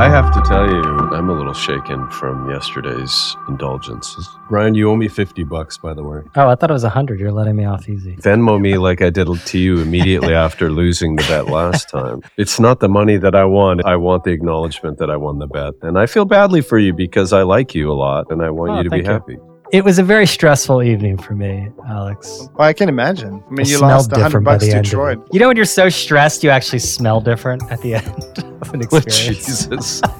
I have to tell you, I'm a little shaken from yesterday's indulgences. Brian, you owe me 50 bucks, by the way. Oh, I thought it was 100. You're letting me off easy. Venmo me like I did to you immediately after losing the bet last time. It's not the money that I want. I want the acknowledgement that I won the bet. And I feel badly for you because I like you a lot and I want Oh, you to be happy. you. It was a very stressful evening for me, Alex. Well, I can imagine. I mean, I you lost 100 bucks to Troy. You know when you're so stressed, you actually smell different at the end of an Oh, experience. Jesus.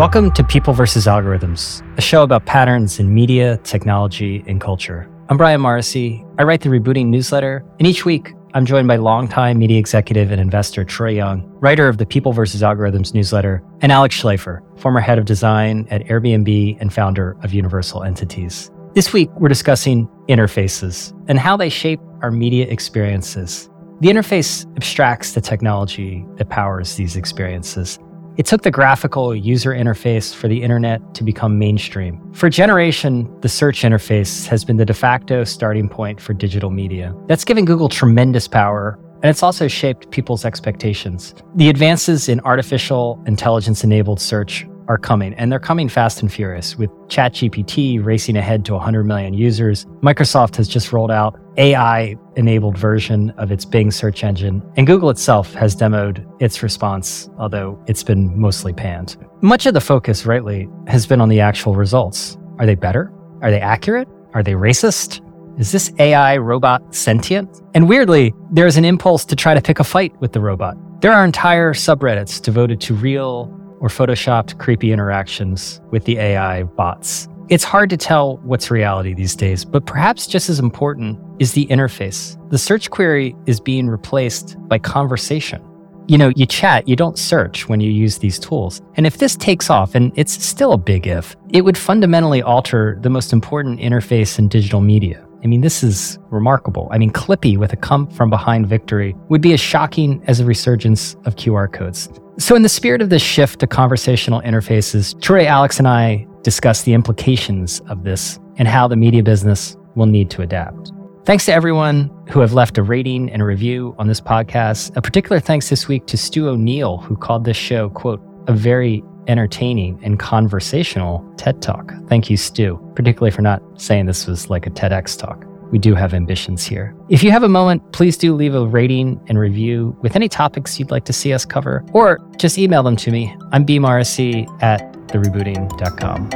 Welcome to People versus Algorithms, a show about patterns in media, technology, and culture. I'm Brian Morrissey. I write the Rebooting newsletter, and each week I'm joined by longtime media executive and investor Troy Young, writer of the People versus Algorithms newsletter, and Alex Schleifer, former head of design at Airbnb and founder of Universal Entities. This week, we're discussing interfaces and how they shape our media experiences. The interface abstracts the technology that powers these experiences. It took the graphical user interface for the internet to become mainstream. For a generation, the search interface has been the de facto starting point for digital media. That's given Google tremendous power, and it's also shaped people's expectations. The advances in artificial intelligence enabled search are coming, and they're coming fast and furious. With ChatGPT racing ahead to 100 million users, Microsoft has just rolled out AI enabled version of its Bing search engine, and Google itself has demoed its response, although it's been mostly panned. Much of the focus, rightly, has been on the actual results. Are they better? Are they accurate? Are they racist? Is this AI robot sentient? And weirdly, there is an impulse to try to pick a fight with the robot. There are entire subreddits devoted to real or photoshopped creepy interactions with the AI bots. It's hard to tell what's reality these days, but perhaps just as important is the interface. The search query is being replaced by conversation. You know, you chat, you don't search when you use these tools. And if this takes off, and it's still a big if, it would fundamentally alter the most important interface in digital media. I mean, this is remarkable. I mean, Clippy with a come from behind victory would be as shocking as a resurgence of QR codes. So, in the spirit of this shift to conversational interfaces, Troy, Alex, and I discuss the implications of this and how the media business will need to adapt. Thanks to everyone who have left a rating and a review on this podcast. A particular thanks this week to Stu O'Neill, who called this show, quote, a very entertaining and conversational TED Talk. Thank you, Stu, particularly for not saying this was like a TEDx talk. We do have ambitions here. If you have a moment, please do leave a rating and review with any topics you'd like to see us cover, or just email them to me. I'm bmrc at therebooting.com.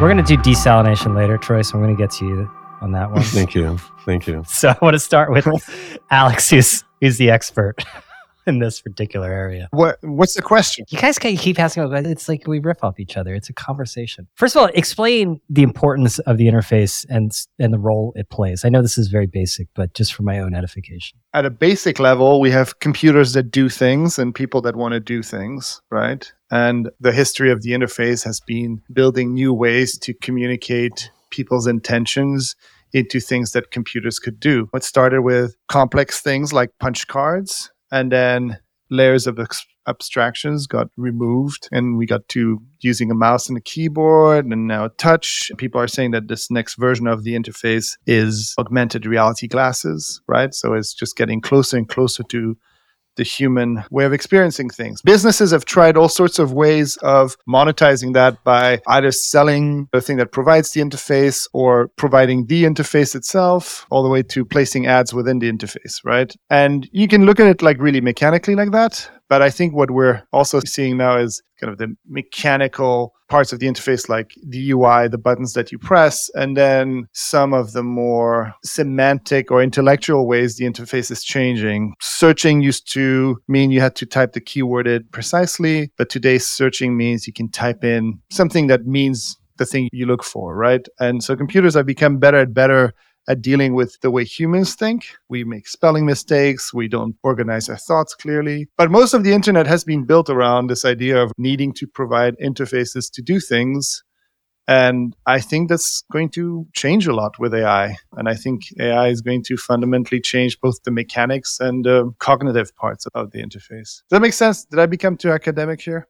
We're going to do desalination later, Troy, so I'm going to get to you on that one. Thank you. Thank you. So I want to start with Alex, who's, who's the expert in this particular area. What What's the question? You guys can keep asking about It's like we rip off each other. It's a conversation. First of all, explain the importance of the interface and and the role it plays. I know this is very basic, but just for my own edification. At a basic level, we have computers that do things and people that want to do things, right? And the history of the interface has been building new ways to communicate people's intentions into things that computers could do. It started with complex things like punch cards, and then layers of ex- abstractions got removed, and we got to using a mouse and a keyboard, and now touch. People are saying that this next version of the interface is augmented reality glasses, right? So it's just getting closer and closer to the human way of experiencing things. Businesses have tried all sorts of ways of monetizing that by either selling the thing that provides the interface or providing the interface itself, all the way to placing ads within the interface, right? And you can look at it like really mechanically like that. But I think what we're also seeing now is kind of the mechanical parts of the interface, like the UI, the buttons that you press, and then some of the more semantic or intellectual ways the interface is changing. Searching used to mean you had to type the keyword precisely, but today's searching means you can type in something that means the thing you look for, right? And so computers have become better and better at dealing with the way humans think. We make spelling mistakes. We don't organize our thoughts clearly. But most of the internet has been built around this idea of needing to provide interfaces to do things. And I think that's going to change a lot with AI. And I think AI is going to fundamentally change both the mechanics and uh, cognitive parts of the interface. Does that make sense? Did I become too academic here?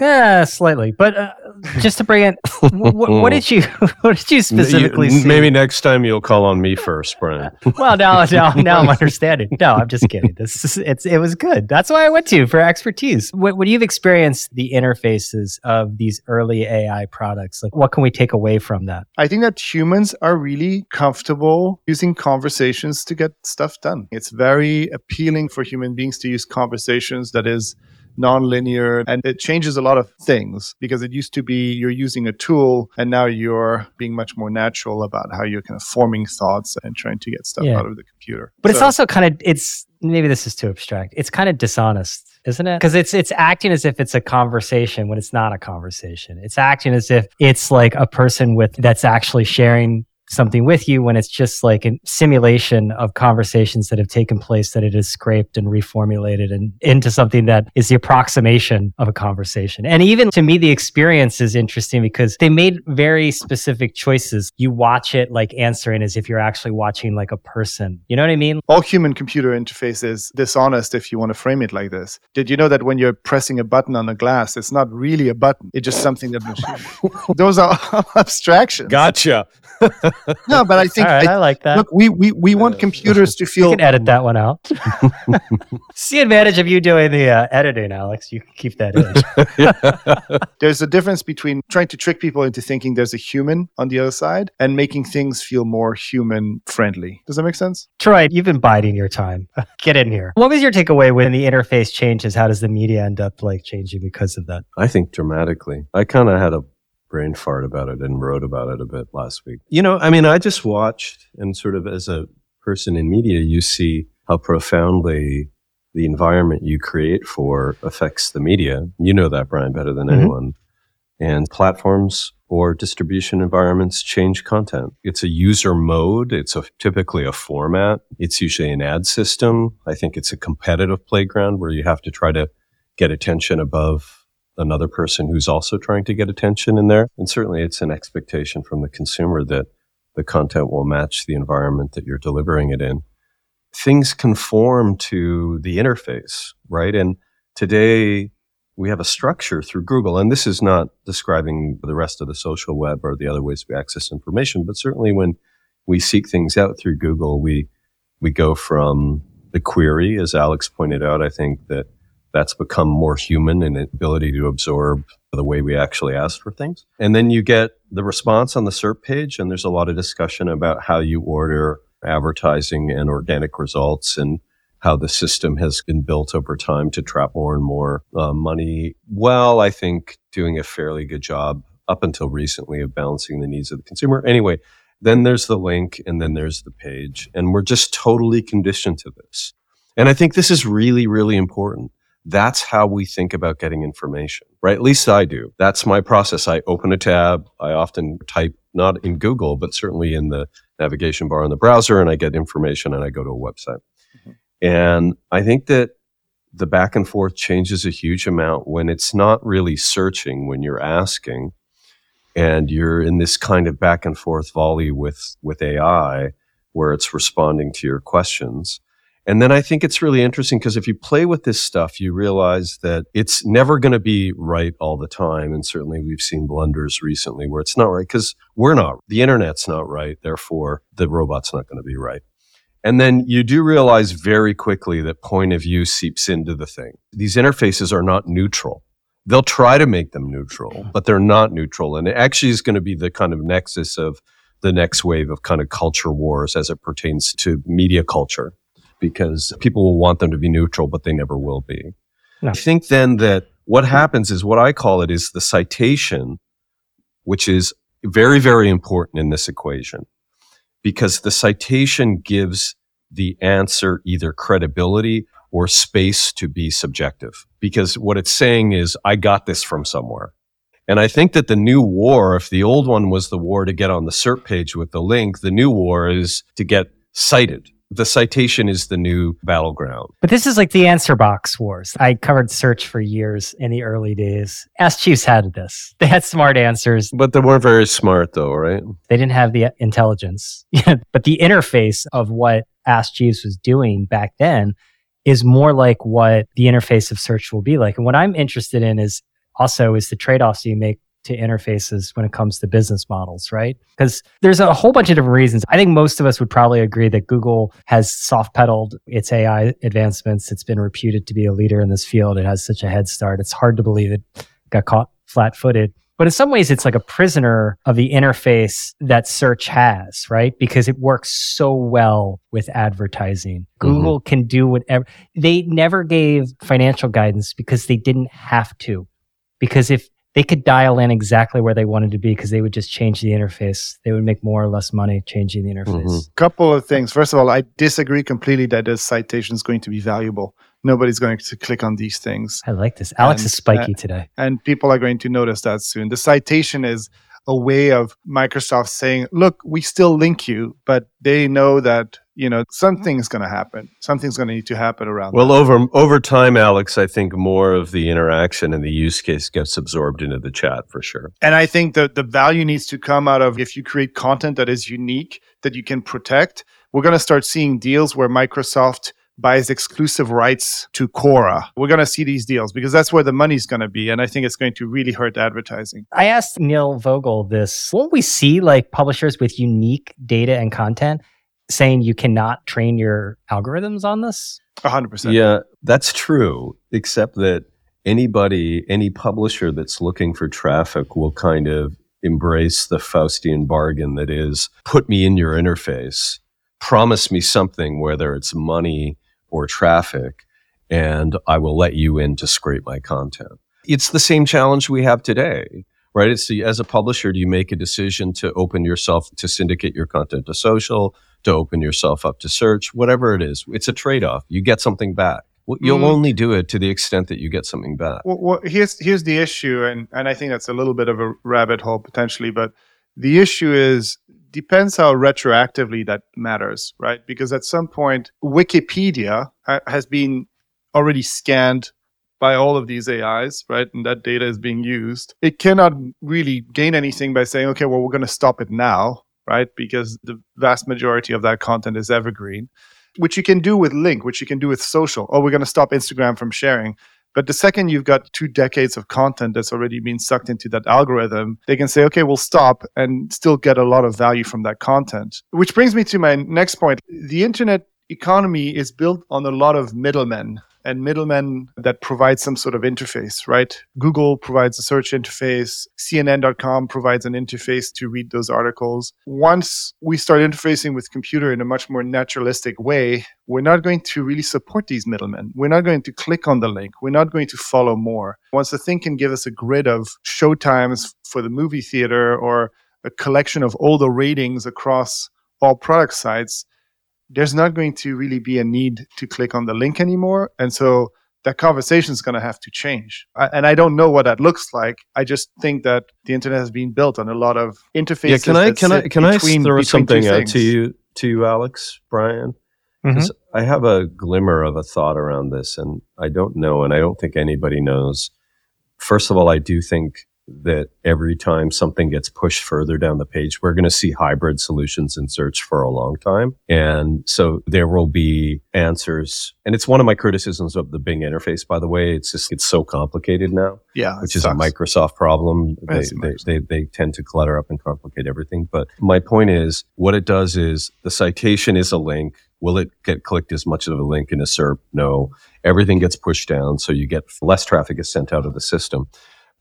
Yeah, slightly. But uh, just to bring it, what, what, did you what did you specifically You- see? Maybe next time you'll call on me first, Brian. Well, now, now, now I'm understanding. No, I'm just kidding. This is, it's it was good. That's why I went to for expertise. When, when you've experienced the interfaces of these early AI products, like what can we take away from that? I think that humans are really comfortable using conversations to get stuff done. It's very appealing for human beings to use conversations that is non-linear and it changes a lot of things because it used to be you're using a tool and now you're being much more natural about how you're kind of forming thoughts and trying to get stuff Yeah. out of the computer. But it's also kind of it's maybe this is too abstract. It's kind of dishonest, isn't it? Because it's it's acting as if it's a conversation when it's not a conversation. It's acting as if it's like a person with that's actually sharing something with you when it's just like a simulation of conversations that have taken place that it is scraped and reformulated and into something that is the approximation of a conversation. And even to me the experience is interesting because they made very specific choices. You watch it like answering as if you're actually watching like a person. You know what I mean? all human computer interface is dishonest if you want to frame it like this. Did you know that when you're pressing a button on a glass, it's not really a button. It's just something that those are abstractions. Gotcha. No, but I think All right, I- I like that. look, we, we we want computers to feel. you feel can edit that one out. it's the advantage of you doing the uh, editing, Alex. You can keep that in. there's a difference between trying to trick people into thinking there's a human on the other side and making things feel more human friendly. Does that make sense? Troy, you've been biding your time. Get in here. What was your takeaway when the interface changes? How does the media end up like changing because of that? I think dramatically. I kind of had a brain fart about it and wrote about it a bit last week. You know, I mean, I just watched and sort of as a person in media, you see how profoundly the environment you create for affects the media. You know that, Brian, better than Mhm. anyone. And platforms or distribution environments change content. It's a user mode. It's a, typically a format. It's usually an ad system. I think it's a competitive playground where you have to try to get attention above another person who's also trying to get attention in there. And certainly it's an expectation from the consumer that the content will match the environment that you're delivering it in. Things conform to the interface, right? And today we have a structure through Google, and this is not describing the rest of the social web or the other ways we access information, but certainly when we seek things out through Google, we we go from the query, as Alex pointed out. I think that that's become more human in ability to absorb the way we actually ask for things. And then you get the response on the SERP page, and there's a lot of discussion about how you order advertising and organic results and how the system has been built over time to trap more and more uh, money. Well, I think doing a fairly good job up until recently of balancing the needs of the consumer. Anyway, then there's the link and then there's the page. And we're just totally conditioned to this. And I think this is really, really important. That's how we think about getting information, right? At least I do. That's my process. I open a tab. I often type not in Google, but certainly in the navigation bar in the browser and I get information and I go to a website. Mm-hmm. And I think that the back and forth changes a huge amount when it's not really searching, when you're asking and you're in this kind of back and forth volley with, with AI where it's responding to your questions. And then I think it's really interesting because if you play with this stuff, you realize that it's never going to be right all the time. And certainly we've seen blunders recently where it's not right because we're not, the internet's not right. Therefore, the robot's not going to be right. And then you do realize very quickly that point of view seeps into the thing. These interfaces are not neutral. They'll try to make them neutral, but they're not neutral. And it actually is going to be the kind of nexus of the next wave of kind of culture wars as it pertains to media culture, because people will want them to be neutral, but they never will be. No. I think then that what happens is what I call it is the citation, which is very, very important in this equation because the citation gives the answer either credibility or space to be subjective. Because what it's saying is, I got this from somewhere. And I think that the new war, if the old one was the war to get on the SERP page with the link, the new war is to get cited The citation is the new battleground. But this is like the answer box wars. I covered search for years in the early days. Ask Jeeves had this. They had smart answers. But they weren't very smart, though, right? They didn't have the intelligence. but the interface of what Ask Jeeves was doing back then is more like what the interface of search will be like. And what I'm interested in is also is the trade-offs you make to interfaces when it comes to business models, right? Because there's a whole bunch of different reasons. I think most of us would probably agree that Google has soft pedaled its AI advancements. It's been reputed to be a leader in this field. It has such a head start. It's hard to believe it got caught flat footed. But in some ways, it's like a prisoner of the interface that search has, right? Because it works so well with advertising. Google mm-hmm. can do whatever. They never gave financial guidance because they didn't have to. Because if they could dial in exactly where they wanted to be because they would just change the interface. They would make more or less money changing the interface. Mm-hmm. Couple of things. First of all, I disagree completely that this citation is going to be valuable. Nobody's going to click on these things. I like this. Alex and, is spiky uh, today. And people are going to notice that soon. The citation is a way of Microsoft saying, look, we still link you, but they know that you know something's going to happen something's going to need to happen around well that. over over time alex i think more of the interaction and the use case gets absorbed into the chat for sure and i think that the value needs to come out of if you create content that is unique that you can protect we're going to start seeing deals where microsoft buys exclusive rights to Quora. We're going to see these deals because that's where the money's going to be. And I think it's going to really hurt advertising. I asked Neil Vogel this. Won't we see like publishers with unique data and content saying you cannot train your algorithms on this? 100%. Yeah, that's true, except that anybody, any publisher that's looking for traffic will kind of embrace the Faustian bargain that is put me in your interface, promise me something, whether it's money or traffic, and I will let you in to scrape my content. It's the same challenge we have today right? It's the, as a publisher, do you make a decision to open yourself to syndicate your content to social, to open yourself up to search, whatever it is? It's a trade off. You get something back. Well, you'll mm. only do it to the extent that you get something back. Well, well, here's here's the issue, and and I think that's a little bit of a rabbit hole potentially, but the issue is depends how retroactively that matters, right? Because at some point, Wikipedia uh, has been already scanned by all of these AIs, right? And that data is being used. It cannot really gain anything by saying, okay, well, we're going to stop it now, right? Because the vast majority of that content is evergreen, which you can do with Link, which you can do with social. Oh, we're going to stop Instagram from sharing. But the second you've got two decades of content that's already been sucked into that algorithm, they can say, okay, we'll stop and still get a lot of value from that content. Which brings me to my next point. The internet economy is built on a lot of middlemen and middlemen that provide some sort of interface, right? Google provides a search interface, CNN.com provides an interface to read those articles. Once we start interfacing with computer in a much more naturalistic way, we're not going to really support these middlemen. We're not going to click on the link. We're not going to follow more. Once the thing can give us a grid of showtimes for the movie theater or a collection of all the ratings across all product sites, there's not going to really be a need to click on the link anymore. And so that conversation is going to have to change. I, and I don't know what that looks like. I just think that the internet has been built on a lot of interfaces. Yeah, can I can I can between, I throw something out to you to you, Alex, Brian? Mm-hmm. I have a glimmer of a thought around this, and I don't know, and I don't think anybody knows. First of all, I do think that every time something gets pushed further down the page, we're going to see hybrid solutions in search for a long time. And so there will be answers. And it's one of my criticisms of the Bing interface, by the way. It's just, it's so complicated now. Yeah. Which is a Microsoft problem. They, they, they, they tend to clutter up and complicate everything. But my point is what it does is the citation is a link. Will it get clicked as much of a link in a SERP? No. Everything gets pushed down. So you get less traffic is sent out of the system.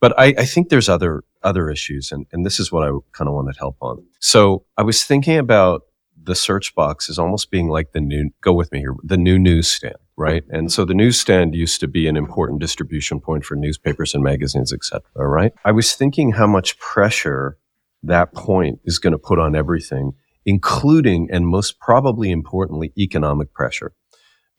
But I, I think there's other other issues, and, and this is what I kind of wanted help on. So I was thinking about the search box as almost being like the new go with me here the new newsstand right? And so the newsstand used to be an important distribution point for newspapers and magazines etc right? I was thinking how much pressure that point is going to put on everything including and most probably importantly economic pressure.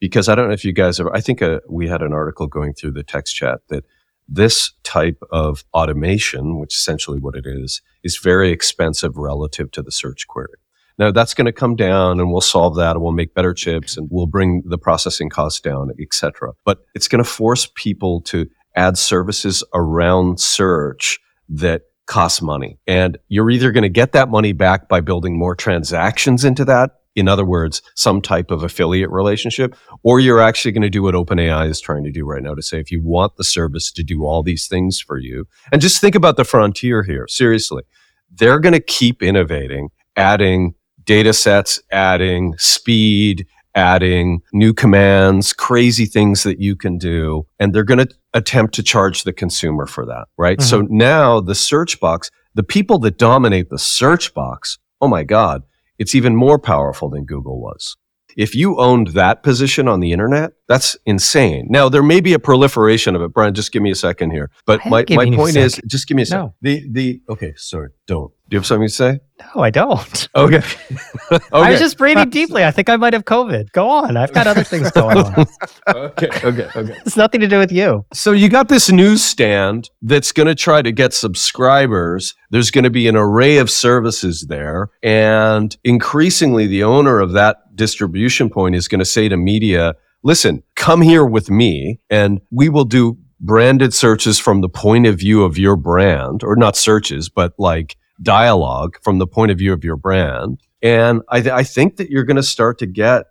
Because i don't know if you guys ever i think uh, we had an article going through the text chat that this type of automation, which essentially what it is, is very expensive relative to the search query. Now that's going to come down and we'll solve that and we'll make better chips and we'll bring the processing costs down, etc. But it's going to force people to add services around search that cost money. And you're either going to get that money back by building more transactions into that. In other words, some type of affiliate relationship, or you're actually going to do what OpenAI is trying to do right now to say, if you want the service to do all these things for you, and just think about the frontier here, seriously, they're going to keep innovating, adding data sets, adding speed, adding new commands, crazy things that you can do. And they're going to attempt to charge the consumer for that, right? Mhm. So now the search box, the people that dominate the search box, oh my God, it's even more powerful than Google was. If you owned that position on the internet, that's insane. Now there may be a proliferation of it. Brian, just give me a second here. But my, my giving you a point is, just give me a second. No. The the okay, sorry, don't. Do you have something to say? No, I don't. Okay. I was just breathing deeply. I think I might have COVID. Go on. I've got other things going on. okay. Okay. Okay. It's nothing to do with you. So you got this newsstand that's going to try to get subscribers. There's going to be an array of services there. And increasingly, the owner of that distribution point is going to say to media, listen, come here with me and we will do branded searches from the point of view of your brand, or not searches, but like dialogue from the point of view of your brand. And I, th- I think that you're going to start to get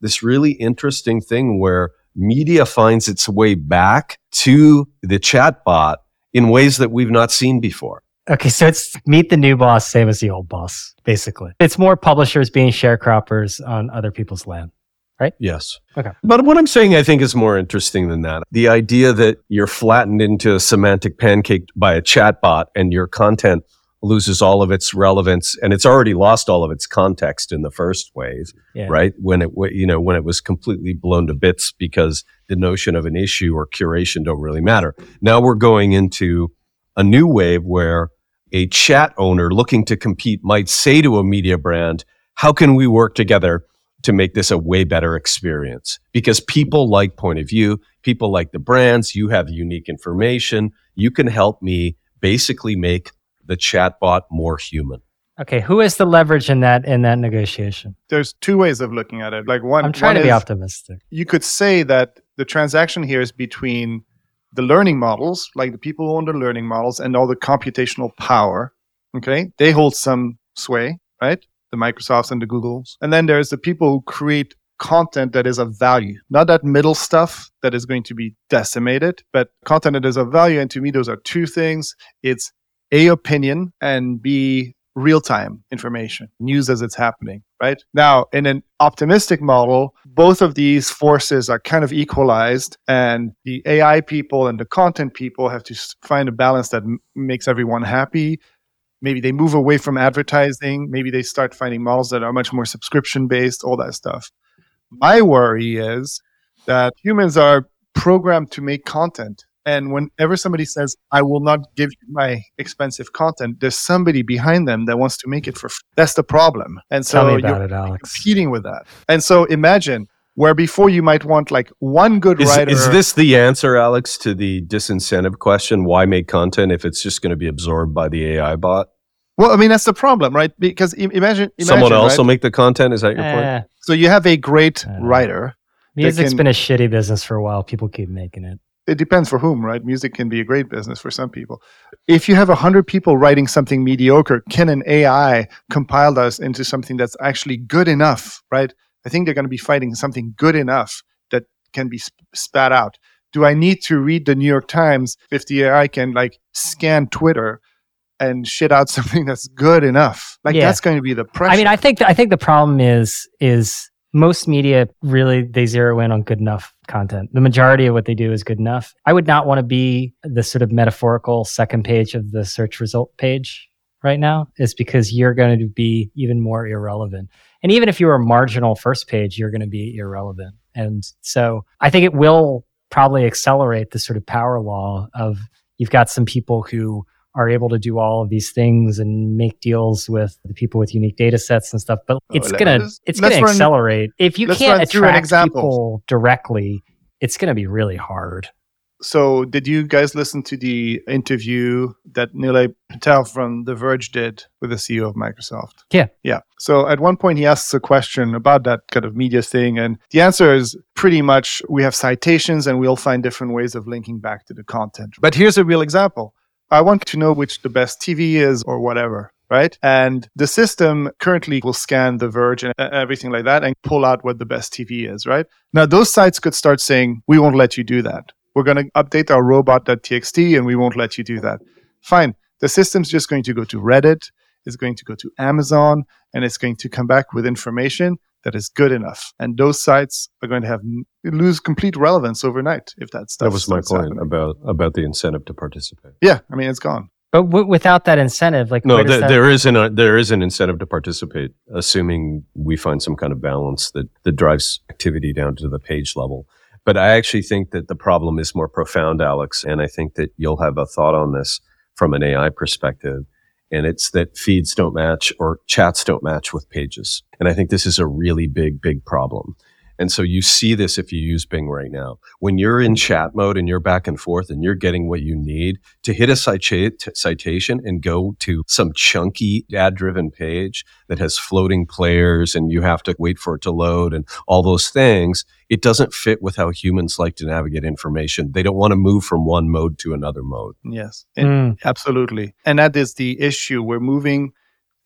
this really interesting thing where media finds its way back to the chatbot in ways that we've not seen before. Okay, so it's meet the new boss, same as the old boss, basically. It's more publishers being sharecroppers on other people's land. Right? Yes. Okay. But what I'm saying, I think, is more interesting than that. The idea that you're flattened into a semantic pancake by a chatbot and your content loses all of its relevance and it's already lost all of its context in the first wave, Yeah. right? When it, you know, when it was completely blown to bits because the notion of an issue or curation don't really matter. Now we're going into a new wave where a chat owner looking to compete might say to a media brand, how can we work together to make this a way better experience? Because people like point of view, people like the brands, you have unique information. You can help me basically make the chatbot more human. Okay, who is the leverage in that in that negotiation? There's two ways of looking at it. Like one, I'm trying one to be is- optimistic. you could say that the transaction here is between the learning models, like the people who own the learning models, and all the computational power. Okay, they hold some sway, right? The Microsofts and the Googles, and then there's the people who create content that is of value, not that middle stuff that is going to be decimated, but content that is of value. And to me, those are two things. It's a opinion and b real time information, news as it's happening, right? Now, in an optimistic model, both of these forces are kind of equalized, and the AI people and the content people have to find a balance that m- makes everyone happy. Maybe they move away from advertising. Maybe they start finding models that are much more subscription based, all that stuff. My worry is that humans are programmed to make content. And whenever somebody says, I will not give you my expensive content, there's somebody behind them that wants to make it for free. That's the problem. And so Tell me you're about it, Alex. competing with that. And so imagine where before you might want like one good Is, writer. is this the answer, Alex, to the disincentive question? Why make content if it's just going to be absorbed by the AI bot? well, I mean, that's the problem, right? Because imagine, imagine Someone else right? will make the content. Is that your point? Eh, So you have a great Uh, writer. music's can- been a shitty business for a while. People keep making it. It depends for whom, right? Music can be a great business for some people. If you have a hundred people writing something mediocre, can an AI compile us into something that's actually good enough, right? I think they're going to be fighting something good enough that can be sp- spat out. Do I need to read the New York Times if the AI can like scan Twitter and shit out something that's good enough? Like Yeah. that's going to be the pressure. I mean, I think I think the problem is is most media really they zero in on good enough content. The majority of what they do is good enough. I would not want to be the sort of metaphorical second page of the search result page right now is because you're going to be even more irrelevant. And even if you were a marginal first page, you're going to be irrelevant. And so I think it will probably accelerate the sort of power law of you've got some people who are able to do all of these things and make deals with the people with unique data sets and stuff. But oh, it's let- gonna it's gonna run- accelerate. If you can't run through an attract people directly, it's gonna be really hard. So, did you guys listen to the interview that Nilay Patel from The Verge did with the CEO of Microsoft? Yeah. Yeah. So, at one point, he asks a question about that kind of media thing. And the answer is pretty much we have citations and we'll find different ways of linking back to the content. But here's a real example I want to know which the best TV is or whatever right? And the system currently will scan the Verge and uh, everything like that and pull out what the best TV is, right? Now, those sites could start saying, we won't let you do that. We're going to update our robot.txt and we won't let you do that. Fine. The system's just going to go to Reddit, it's going to go to Amazon, and it's going to come back with information that is good enough. And those sites are going to have lose complete relevance overnight if that stuff. That was my point happening. about about the incentive to participate. Yeah, I mean it's gone. But w- without that incentive, like No, where does th- that- there is an uh, there is an incentive to participate, assuming we find some kind of balance that that drives activity down to the page level. But I actually think that the problem is more profound, Alex, and I think that you'll have a thought on this from an AI perspective. And it's that feeds don't match or chats don't match with pages. And I think this is a really big, big problem. And so you see this if you use Bing right now. When you're in chat mode and you're back and forth and you're getting what you need to hit a cita- citation and go to some chunky ad driven page that has floating players and you have to wait for it to load and all those things, it doesn't fit with how humans like to navigate information. They don't want to move from one mode to another mode. Yes, Mm. absolutely. And that is the issue. We're moving.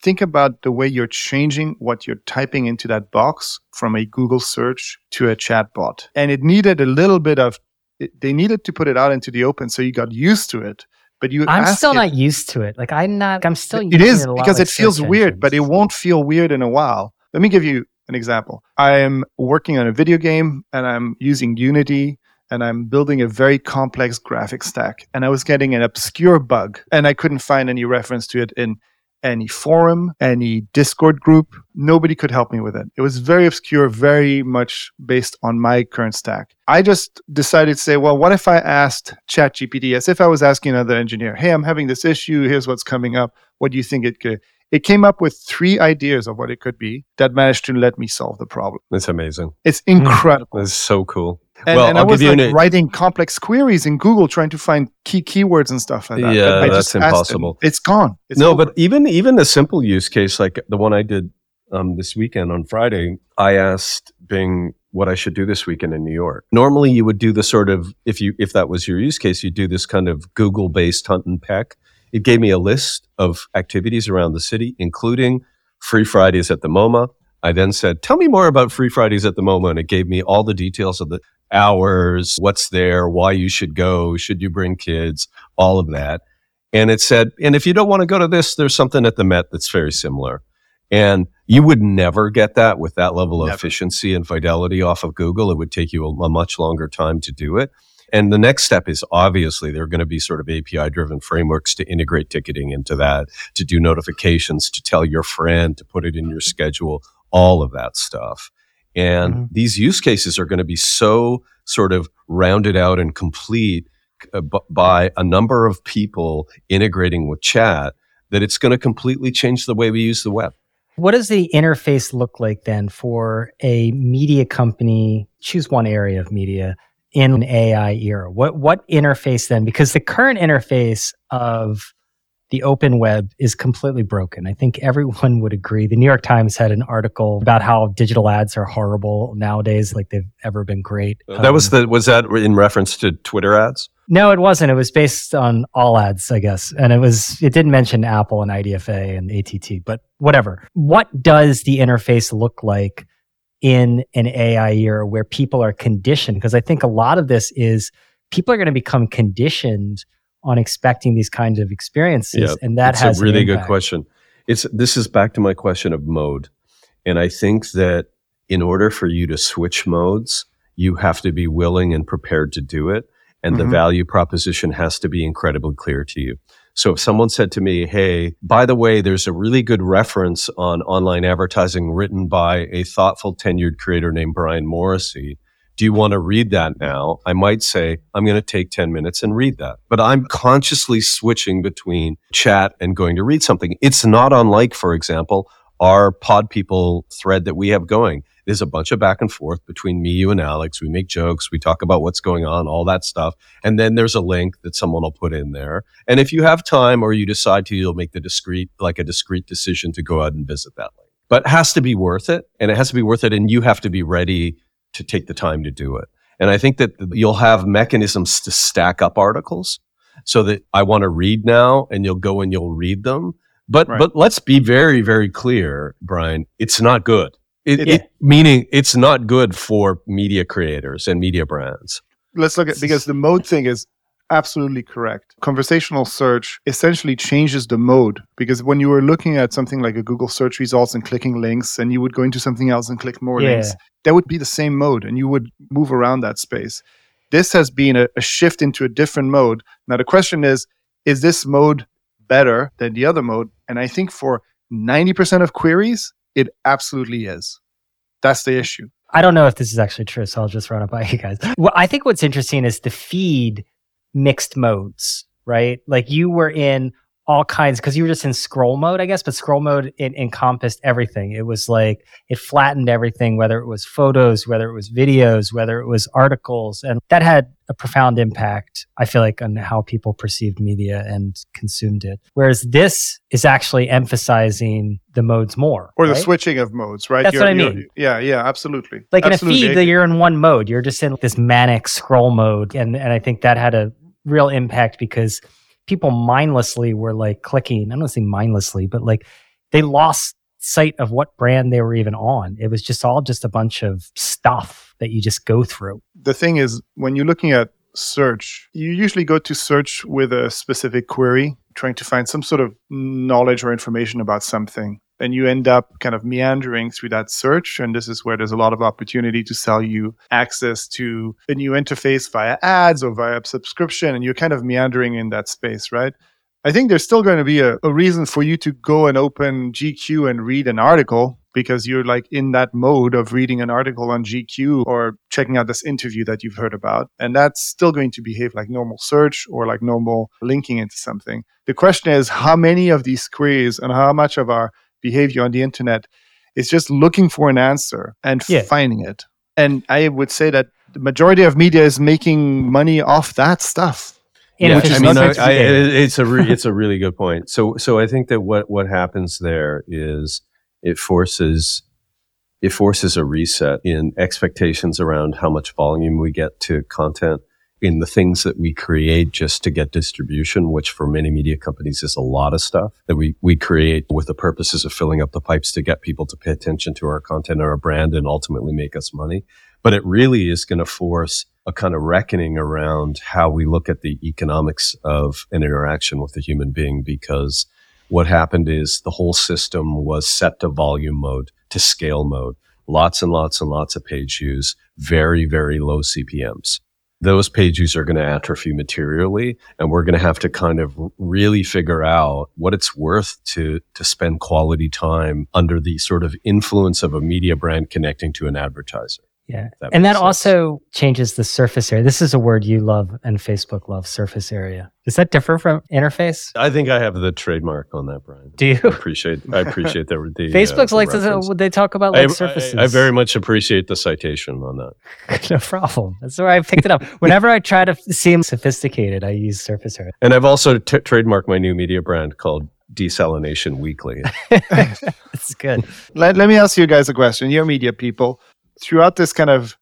Think about the way you're changing what you're typing into that box from a Google search to a chatbot. And it needed a little bit of, it, they needed to put it out into the open so you got used to it. But you I'm still it- not used to it. Like I'm not. I'm still. it using is a lot because like it feels search weird, but it won't feel weird in a while. Let me give you an example. I am working on a video game and I'm using Unity and I'm building a very complex graphic stack. And I was getting an obscure bug and I couldn't find any reference to it in any forum, any Discord group. Nobody could help me with it. It was very obscure, very much based on my current stack. I just decided to say, well, what if I asked ChatGPT as if I was asking another engineer, hey, I'm having this issue. Here's what's coming up. What do you think it could? It came up with three ideas of what it could be that managed to let me solve the problem. It's amazing. It's incredible. It's so cool. And, well, and I'll I was give you like an, writing complex queries in Google trying to find key keywords and stuff like that. Yeah, that's just impossible. It. It's gone. It's no, over. but even even a simple use case like the one I did um, this weekend on Friday, I asked Bing what I should do this weekend in New York. Normally, you would do the sort of if you if that was your use case, you would do this kind of Google based hunt and peck. It gave me a list of activities around the city, including Free Fridays at the MoMA. I then said, "Tell me more about Free Fridays at the MoMA," and it gave me all the details of the hours, what's there, why you should go, should you bring kids, all of that. And it said, and if you don't want to go to this, there's something at the Met that's very similar. And you would never get that with that level of Never. efficiency and fidelity off of Google. It would take you a, a much longer time to do it. And the next step is obviously there are going to be sort of API driven frameworks to integrate ticketing into that, to do notifications, to tell your friend, to put it in your schedule, all of that stuff. And Mhm. these use cases are going to be so sort of rounded out and complete uh, b- by a number of people integrating with chat that it's going to completely change the way we use the web. What does the interface look like then for a media company? Choose one area of media in an AI era. What what interface then? Because the current interface of the open web is completely broken. I think everyone would agree. The New York Times had an article about how digital ads are horrible nowadays, like they've ever been great. that was Um, the was that in reference to Twitter ads? no, it wasn't. It was based on all ads, I guess. And it was, it didn't mention Apple and IDFA and ATT, but whatever. What does the interface look like in an AI era where people are conditioned? Because I think a lot of this is people are going to become conditioned on expecting these kinds of experiences. Yeah, and that has a really good question. It's this is back to my question of mode, and I think that in order for you to switch modes, you have to be willing and prepared to do it, and the Mhm. value proposition has to be incredibly clear to you. So if someone said to me, "Hey, by the way, there's a really good reference on online advertising written by a thoughtful tenured creator named Brian Morrissey," do you want to read that now? I might say, I'm going to take 10 minutes and read that. But I'm consciously switching between chat and going to read something. It's not unlike, for example, our pod people thread that we have going is a bunch of back and forth between me, you, and Alex. We make jokes, we talk about what's going on, all that stuff. And then there's a link that someone will put in there. And if you have time or you decide to, you'll make the discrete, like a discrete decision to go out and visit that link. But it has to be worth it. And it has to be worth it. And you have to be ready to take the time to do it. And I think that you'll have mechanisms to stack up articles so that I want to read now and you'll go and you'll read them. But, Right. but let's be very, very clear, Brian. It's not good. It, It- it, meaning it's not good for media creators and media brands. let's look at because the mode thing is absolutely correct. Conversational search essentially changes the mode because when you were looking at something like a Google search results and clicking links and you would go into something else and click more Yeah. links, that would be the same mode and you would move around that space. This has been a, a shift into a different mode. Now the question is, is this mode better than the other mode? And I think for 90% of queries, it absolutely is. That's the issue. I don't know if this is actually true, so I'll just run it by you guys. Well, I think what's interesting is the feed mixed modes, right? Like you were in all kinds because you were just in scroll mode, I guess, but scroll mode it encompassed everything. It was like it flattened everything, whether it was photos, whether it was videos, whether it was articles, and that had a profound impact. I feel like on how people perceived media and consumed it. Whereas this is actually emphasizing the modes more, Or the switching of modes, right? That's what I mean. Yeah, yeah, absolutely. like in a feed that you're in one mode you're just in this manic scroll mode and and i think that had a real impact because people mindlessly were like clicking. I don't say mindlessly but like they lost sight of what brand they were even on. It was just all just a bunch of stuff that you just go through. The thing is when you're looking at search you usually go to search with a specific query trying to find some sort of knowledge or information about something and you end up kind of meandering through that search and this is where there's a lot of opportunity to sell you access to a new interface via ads or via subscription and you're kind of meandering in that space right i think there's still going to be a, a reason for you to go and open gq and read an article because you're like in that mode of reading an article on GQ or checking out this interview that you've heard about. And that's still going to behave like normal search or like normal linking into something. The question is how many of these queries and how much of our behavior on the internet is just looking for an answer and Yeah. finding it. And I would say that the majority of media is making money off that stuff. And if I mean, not I, I, it's a re, it's a really good point. So so I think that what what happens there is it forces it forces a reset in expectations around how much volume we get to content in the things that we create just to get distribution, which for many media companies is a lot of stuff that we, we create with the purposes of filling up the pipes to get people to pay attention to our content or our brand and ultimately make us money. But it really is going to force a kind of reckoning around how we look at the economics of an interaction with a human being because what happened is the whole system was set to volume mode, to scale mode, lots and lots and lots of page views, very, very low CPMs. Those page views are going to atrophy materially, and we're going to have to kind of really figure out what it's worth to to spend quality time under the sort of influence of a media brand connecting to an advertiser. Yeah. That and that sense. also changes the surface area. This is a word you love and Facebook loves surface area. Does that differ from interface? I think I have the trademark on that, Brian. Do you? I appreciate I appreciate the, the Facebook's uh, like, reference. to, they talk about I, like I- surfaces. I very much appreciate the citation on that. no problem. That's where I picked it up. Whenever I try to seem sophisticated, I use surface area. And I've also t- trademarked my new media brand called Desalination Weekly. It's good. Let, let me ask you guys a question. You're media people. Throughout this kind of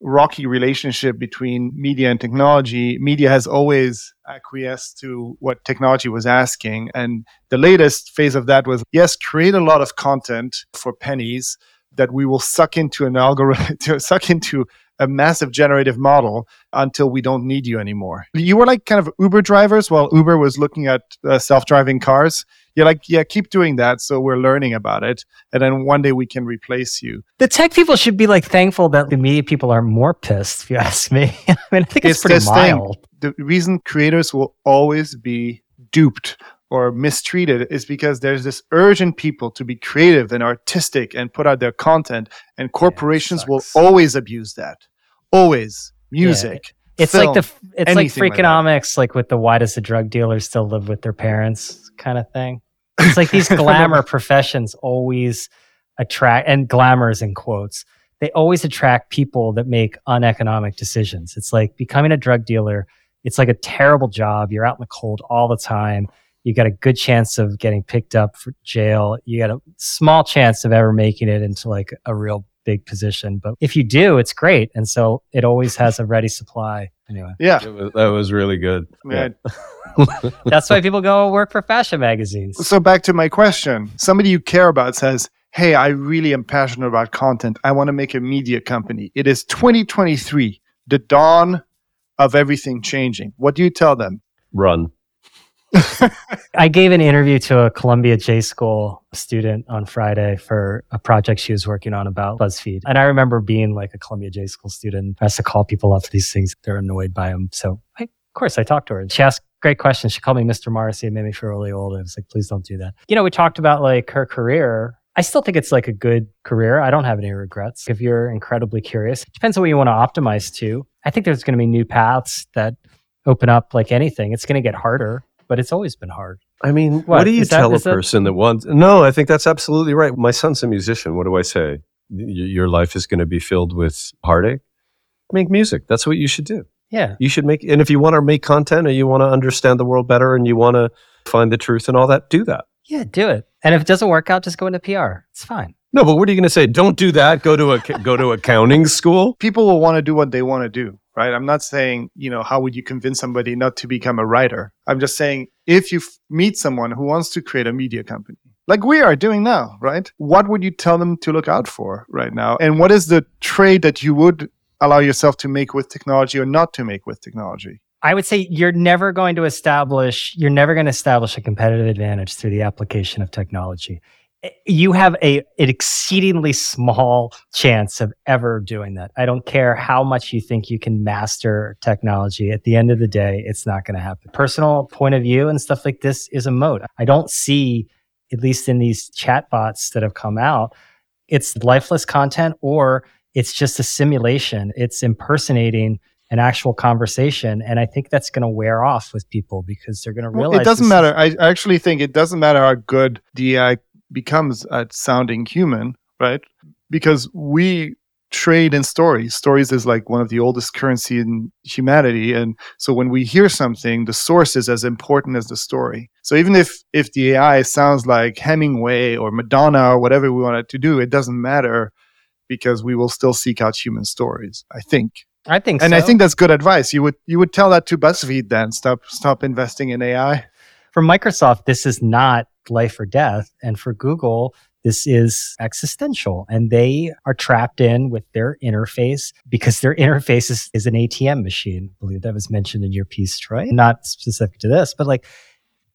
rocky relationship between media and technology, media has always acquiesced to what technology was asking. And the latest phase of that was yes, create a lot of content for pennies that we will suck into an algorithm, suck into a massive generative model until we don't need you anymore. You were like kind of Uber drivers while Uber was looking at uh, self driving cars. You're like, yeah, keep doing that. So we're learning about it. And then one day we can replace you. The tech people should be like thankful that the media people are more pissed, if you ask me. I mean, I think it's, It's pretty this thing. mild. the reason creators will always be duped or mistreated is because there's this urge in people to be creative and artistic and put out their content, and corporations will always abuse that. Always. Music. It's film, like the it's like anything like. Freakonomics, like with the why does the drug dealer still live with their parents kind of thing. It's like these glamour professions always attract, and glamours in quotes, they always attract people that make uneconomic decisions. It's like becoming a drug dealer. It's like a terrible job. You're out in the cold all the time. You got a good chance of getting picked up for jail. You got a small chance of ever making it into like a real big position. But if you do, it's great. And so it always has a ready supply. Anyway, Yeah. Was, that was really good. Man. that's why people go work for fashion magazines. So back to my question. Somebody you care about says, Hey, I really am passionate about content. I want to make a media company. It is 2023, the dawn of everything changing. What do you tell them? Run. I gave an interview to a Columbia J School student on Friday for a project she was working on about BuzzFeed. And I remember being like a Columbia J School student, has to call people up for these things. They're annoyed by them. So I, of course I talked to her. She asked great questions. She called me Mr. Morrissey and made me feel really old. I was like, please don't do that. You know, we talked about like her career. I still think it's like a good career. I don't have any regrets. If you're incredibly curious, it depends on what you want to optimize to. I think there's going to be new paths that open up like anything. It's going to get harder, but it's always been hard. I mean, what, What? do you Is that- tell a person that wants? No, I think that's absolutely right. My son's a musician. What do I say? Y- your life is going to be filled with heartache. Make music. That's what you should do. Yeah. You should make, and if you want to make content and you want to understand the world better and you want to find the truth and all that, do that. Yeah, do it. And if it doesn't work out, just go into PR. It's fine. No, but what are you going to say? Don't do that. Go to a go to accounting school. People will want to do what they want to do, right? I'm not saying, you know, how would you convince somebody not to become a writer? I'm just saying, if you f- meet someone who wants to create a media company, like we are doing now, right? What would you tell them to look out for right now? And what is the trade that you would allow yourself to make with technology or not to make with technology? I would say you're never going to establish you're never going to establish a competitive advantage through the application of technology. You have a an exceedingly small chance of ever doing that. I don't care how much you think you can master technology. At the end of the day, it's not going to happen. Personal point of view and stuff like this is a mode. I don't see, at least in these chatbots that have come out, it's lifeless content or it's just a simulation. It's impersonating an actual conversation. And I think that's going to wear off with people because they're going to Well, realize it doesn't matter. I actually think it doesn't matter how good the AI becomes at sounding human, right? Because we trade in stories. Stories is like one of the oldest currency in humanity, and so when we hear something, the source is as important as the story. So even if if the AI sounds like Hemingway or Madonna or whatever we want it to do, it doesn't matter because we will still seek out human stories. I think. I think so. And I think that's good advice. You would you would tell that to BuzzFeed then stop stop investing in AI. For Microsoft, this is not life or death. And for Google, this is existential. And they are trapped in with their interface because their interface is, is an ATM machine. I believe that was mentioned in your piece, Troy. Not specific to this, but like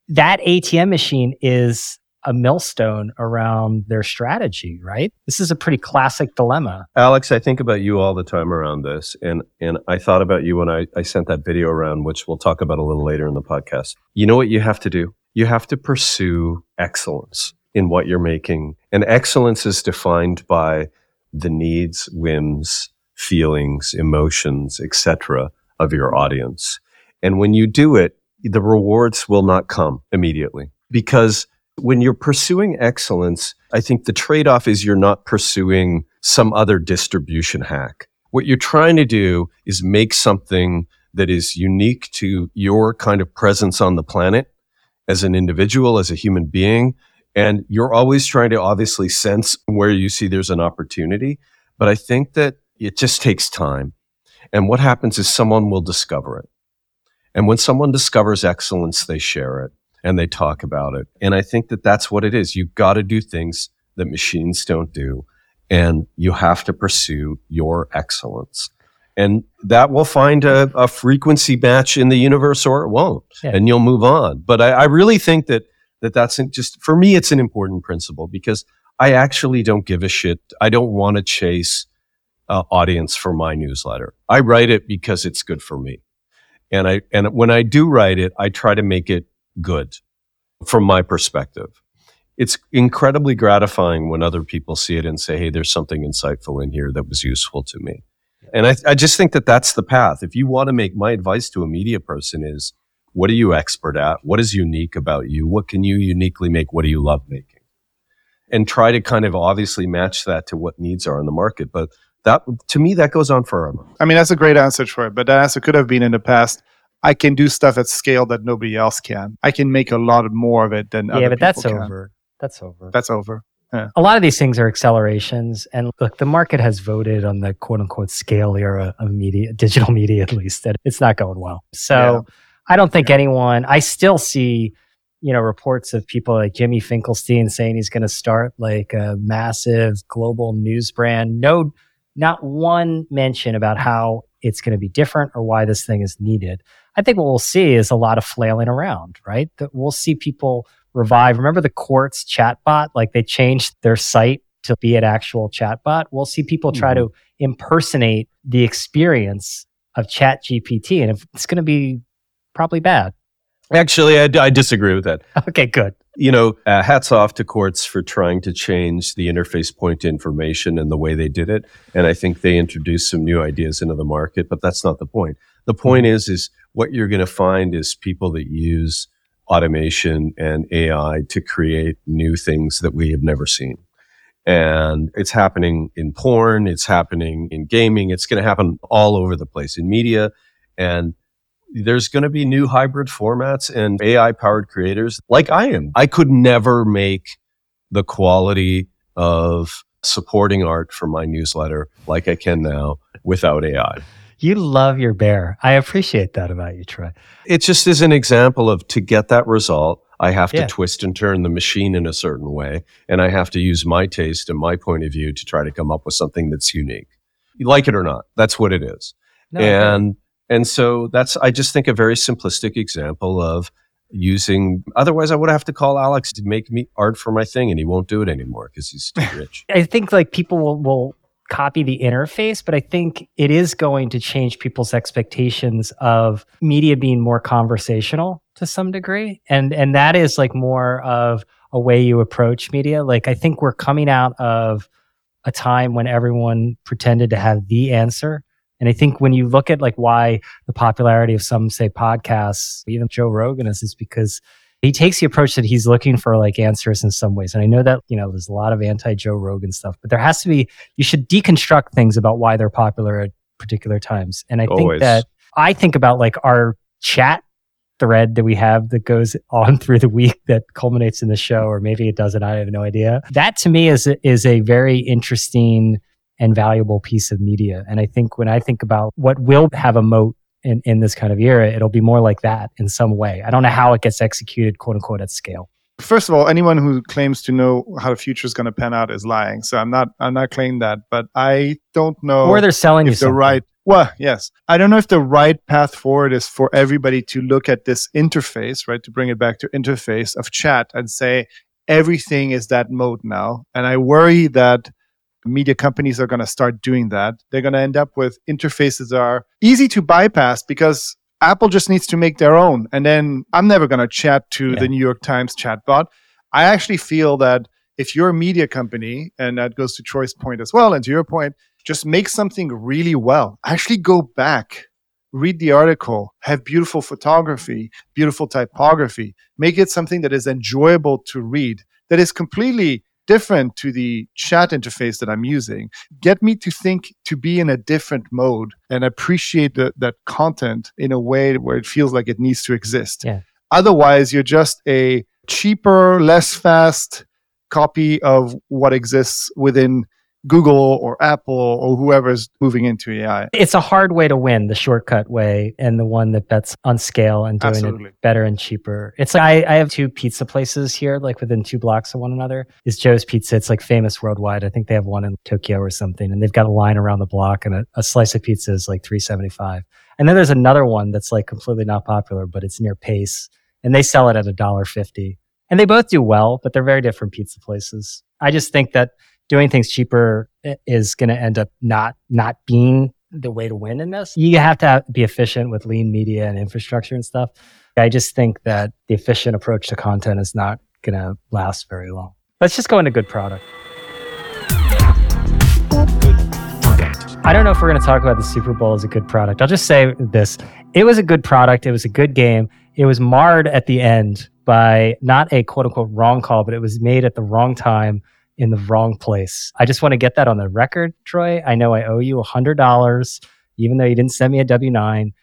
that ATM machine is a millstone around their strategy, right? This is a pretty classic dilemma. Alex, I think about you all the time around this, and and I thought about you when I, I sent that video around, which we'll talk about a little later in the podcast. You know what you have to do? You have to pursue excellence in what you're making, and excellence is defined by the needs, whims, feelings, emotions, etc. of your audience. And when you do it, the rewards will not come immediately because when you're pursuing excellence, I think the trade off is you're not pursuing some other distribution hack. What you're trying to do is make something that is unique to your kind of presence on the planet as an individual, as a human being. And you're always trying to obviously sense where you see there's an opportunity. But I think that it just takes time. And what happens is someone will discover it. And when someone discovers excellence, they share it and they talk about it. And I think that that's what it is. You've got to do things that machines don't do. And you have to pursue your excellence. And that will find a, a frequency match in the universe or it won't. Yeah. And you'll move on. But I, I really think that, that that's just, for me, it's an important principle because I actually don't give a shit. I don't want to chase uh, audience for my newsletter. I write it because it's good for me. And I, and when I do write it, I try to make it good from my perspective. It's incredibly gratifying when other people see it and say, Hey, there's something insightful in here that was useful to me. And I, I just think that that's the path. If you want to make my advice to a media person is What are you expert at? What is unique about you? What can you uniquely make? What do you love making? And try to kind of obviously match that to what needs are in the market. But that, to me, that goes on forever. I mean, that's a great answer for it, but that answer could have been in the past. I can do stuff at scale that nobody else can. I can make a lot more of it than yeah, but that's can. over. That's over. That's over. a lot of these things are accelerations and look the market has voted on the quote unquote scale era of media digital media at least that it's not going well so i don't think Yeah. anyone i still see you know reports of people like jimmy finkelstein saying he's going to start like a massive global news brand no not one mention about how it's going to be different or why this thing is needed i think what we'll see is a lot of flailing around right that we'll see people revive. Remember the Quartz chatbot? Like they changed their site to be an actual chatbot. We'll see people try mm-hmm. to impersonate the experience of Chat GPT, and if it's going to be probably bad. Actually, I, I disagree with that. Okay, good. You know, uh, hats off to Quartz for trying to change the interface point information and the way they did it. And I think they introduced some new ideas into the market, but that's not the point. The point is, is what you're going to find is people that use automation and AI to create new things that we have never seen. And it's happening in porn. It's happening in gaming. It's going to happen all over the place in media. And there's going to be new hybrid formats and AI powered creators like I am. I could never make the quality of supporting art for my newsletter like I can now without AI. You love your bear. I appreciate that about you, Troy. It just is an example of to get that result, I have Yeah. to twist and turn the machine in a certain way. And I have to use my taste and my point of view to try to come up with something that's unique. You like it or not, that's what it is. No, and and so that's I just think a very simplistic example of using otherwise I would have to call Alex to make me art for my thing and he won't do it anymore because he's too rich. I think like people will, will copy the interface, but I think it is going to change people's expectations of media being more conversational to some degree. And and that is like more of a way you approach media. Like I think we're coming out of a time when everyone pretended to have the answer. And I think when you look at like why the popularity of some say podcasts, even Joe Rogan is, is because he takes the approach that he's looking for like answers in some ways. And I know that, you know, there's a lot of anti Joe Rogan stuff, but there has to be, you should deconstruct things about why they're popular at particular times. And I think that I think about like our chat thread that we have that goes on through the week that culminates in the show, or maybe it doesn't. I have no idea. That to me is, is a very interesting and valuable piece of media. And I think when I think about what will have a moat in, in this kind of era, it'll be more like that in some way. I don't know how it gets executed, quote unquote, at scale. First of all, anyone who claims to know how the future is going to pan out is lying. So I'm not I'm not claiming that, but I don't know or they're selling you if the something. right well yes i don't know if the right path forward is for everybody to look at this interface right to bring it back to interface of chat and say everything is that mode now and i worry that media companies are going to start doing that they're going to end up with interfaces that are easy to bypass because apple just needs to make their own and then i'm never going to chat to Yeah. the new york times chatbot i actually feel that if you're a media company and that goes to troy's point as well and to your point just make something really well. Actually, go back, read the article, have beautiful photography, beautiful typography, make it something that is enjoyable to read, that is completely different to the chat interface that I'm using. Get me to think to be in a different mode and appreciate the, that content in a way where it feels like it needs to exist. Yeah. Otherwise, you're just a cheaper, less fast copy of what exists within Google or Apple or whoever's moving into AI. It's a hard way to win, the shortcut way, and the one that bets on scale and doing Absolutely. it better and cheaper. It's like I, I have two pizza places here, like within two blocks of one another. Is Joe's Pizza? It's like famous worldwide. I think they have one in Tokyo or something, and they've got a line around the block, and a, a slice of pizza is like three seventy five. And then there's another one that's like completely not popular, but it's near Pace, and they sell it at a dollar fifty. And they both do well, but they're very different pizza places. I just think that doing things cheaper is going to end up not not being the way to win in this. You have to be efficient with lean media and infrastructure and stuff. I just think that the efficient approach to content is not going to last very long. Let's just go into good product. I don't know if we're going to talk about the Super Bowl as a good product. I'll just say this it was a good product, it was a good game. It was marred at the end by not a quote unquote wrong call, but it was made at the wrong time in the wrong place. I just want to get that on the record, Troy. I know I owe you $100, even though you didn't send me a W 9.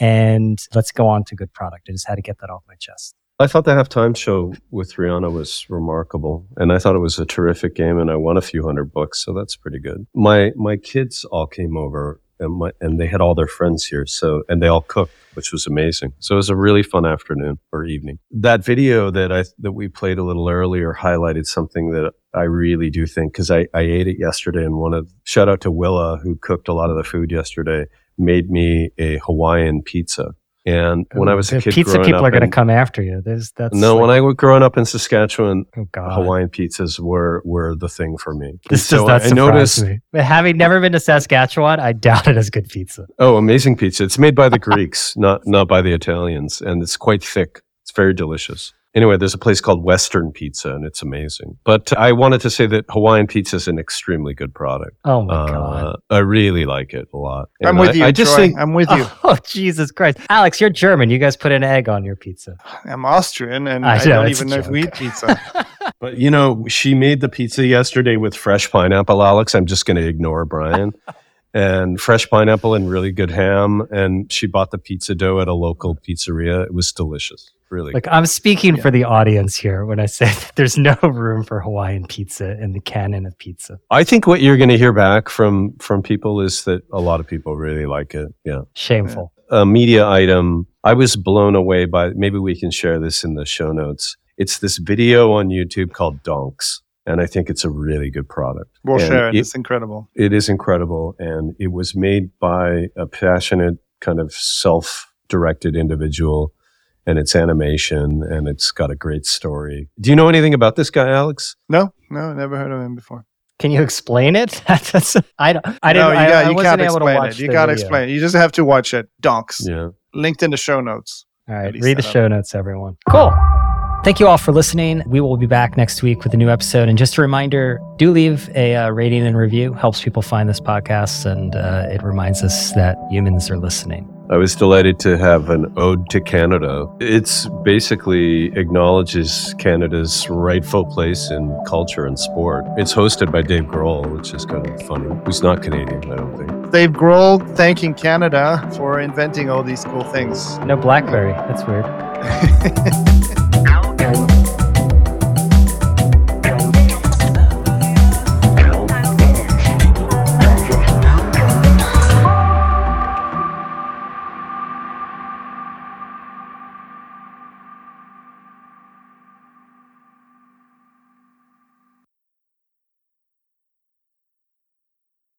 And let's go on to good product. I just had to get that off my chest. I thought the halftime show with Rihanna was remarkable, and I thought it was a terrific game, and I won a few hundred bucks, so that's pretty good. My my kids all came over, and my, and they had all their friends here, so and they all cooked, which was amazing. So it was a really fun afternoon or evening. That video that I that we played a little earlier highlighted something that I really do think because I I ate it yesterday, and one of shout out to Willa who cooked a lot of the food yesterday made me a Hawaiian pizza. And when I was a kid, pizza people are going to come after you. There's that's no, like, when I was growing up in Saskatchewan, oh Hawaiian pizzas were were the thing for me. This So does not I surprise noticed, me. But having never been to Saskatchewan, I doubt it is good pizza. oh, amazing pizza! It's made by the Greeks, not not by the Italians, and it's quite thick. It's very delicious. Anyway, there's a place called Western Pizza, and it's amazing. But I wanted to say that Hawaiian pizza is an extremely good product. Oh my god. Uh, I really like it a lot. I'm with I, you, I just Troy. think I'm with you. Oh Jesus Christ, Alex, you're German. You guys put an egg on your pizza. I'm Austrian, and I I, know, don't even know if we eat pizza. But you know, she made the pizza yesterday with fresh pineapple, Alex. I'm just going to ignore Brian. and fresh pineapple and really good ham. And she bought the pizza dough at a local pizzeria. It was delicious. Really. Like I'm speaking Yeah. for the audience here when I say that there's no room for Hawaiian pizza in the canon of pizza. I think what you're going to hear back from from people is that a lot of people really like it. Yeah. Shameful. A media item. I was blown away by. Maybe we can share this in the show notes. It's this video on YouTube called Donks, and I think it's a really good product. We'll And share it. it- It's incredible. it is incredible and it was made by a passionate kind of self-directed individual and it's animation and it's got a great story do you know anything about this guy alex No, no, never heard of him before. Can you explain it? That's, I don't. I no, didn't. you, I, got, I you wasn't can't able to explain watch it. You got to explain it. You just have to watch it. Donks. yeah Linked in the show notes. All right, read the set up. show notes, everyone. Cool. Thank you all for listening. We will be back next week with a new episode. And just a reminder do leave a uh, rating and review. Helps people find this podcast and uh, it reminds us that humans are listening. I was delighted to have an ode to canada it's basically acknowledges canada's rightful place in culture and sport it's hosted by dave grohl which is kind of funny who's not canadian i don't think Dave Grohl thanking Canada for inventing all these cool things. No Blackberry. That's weird.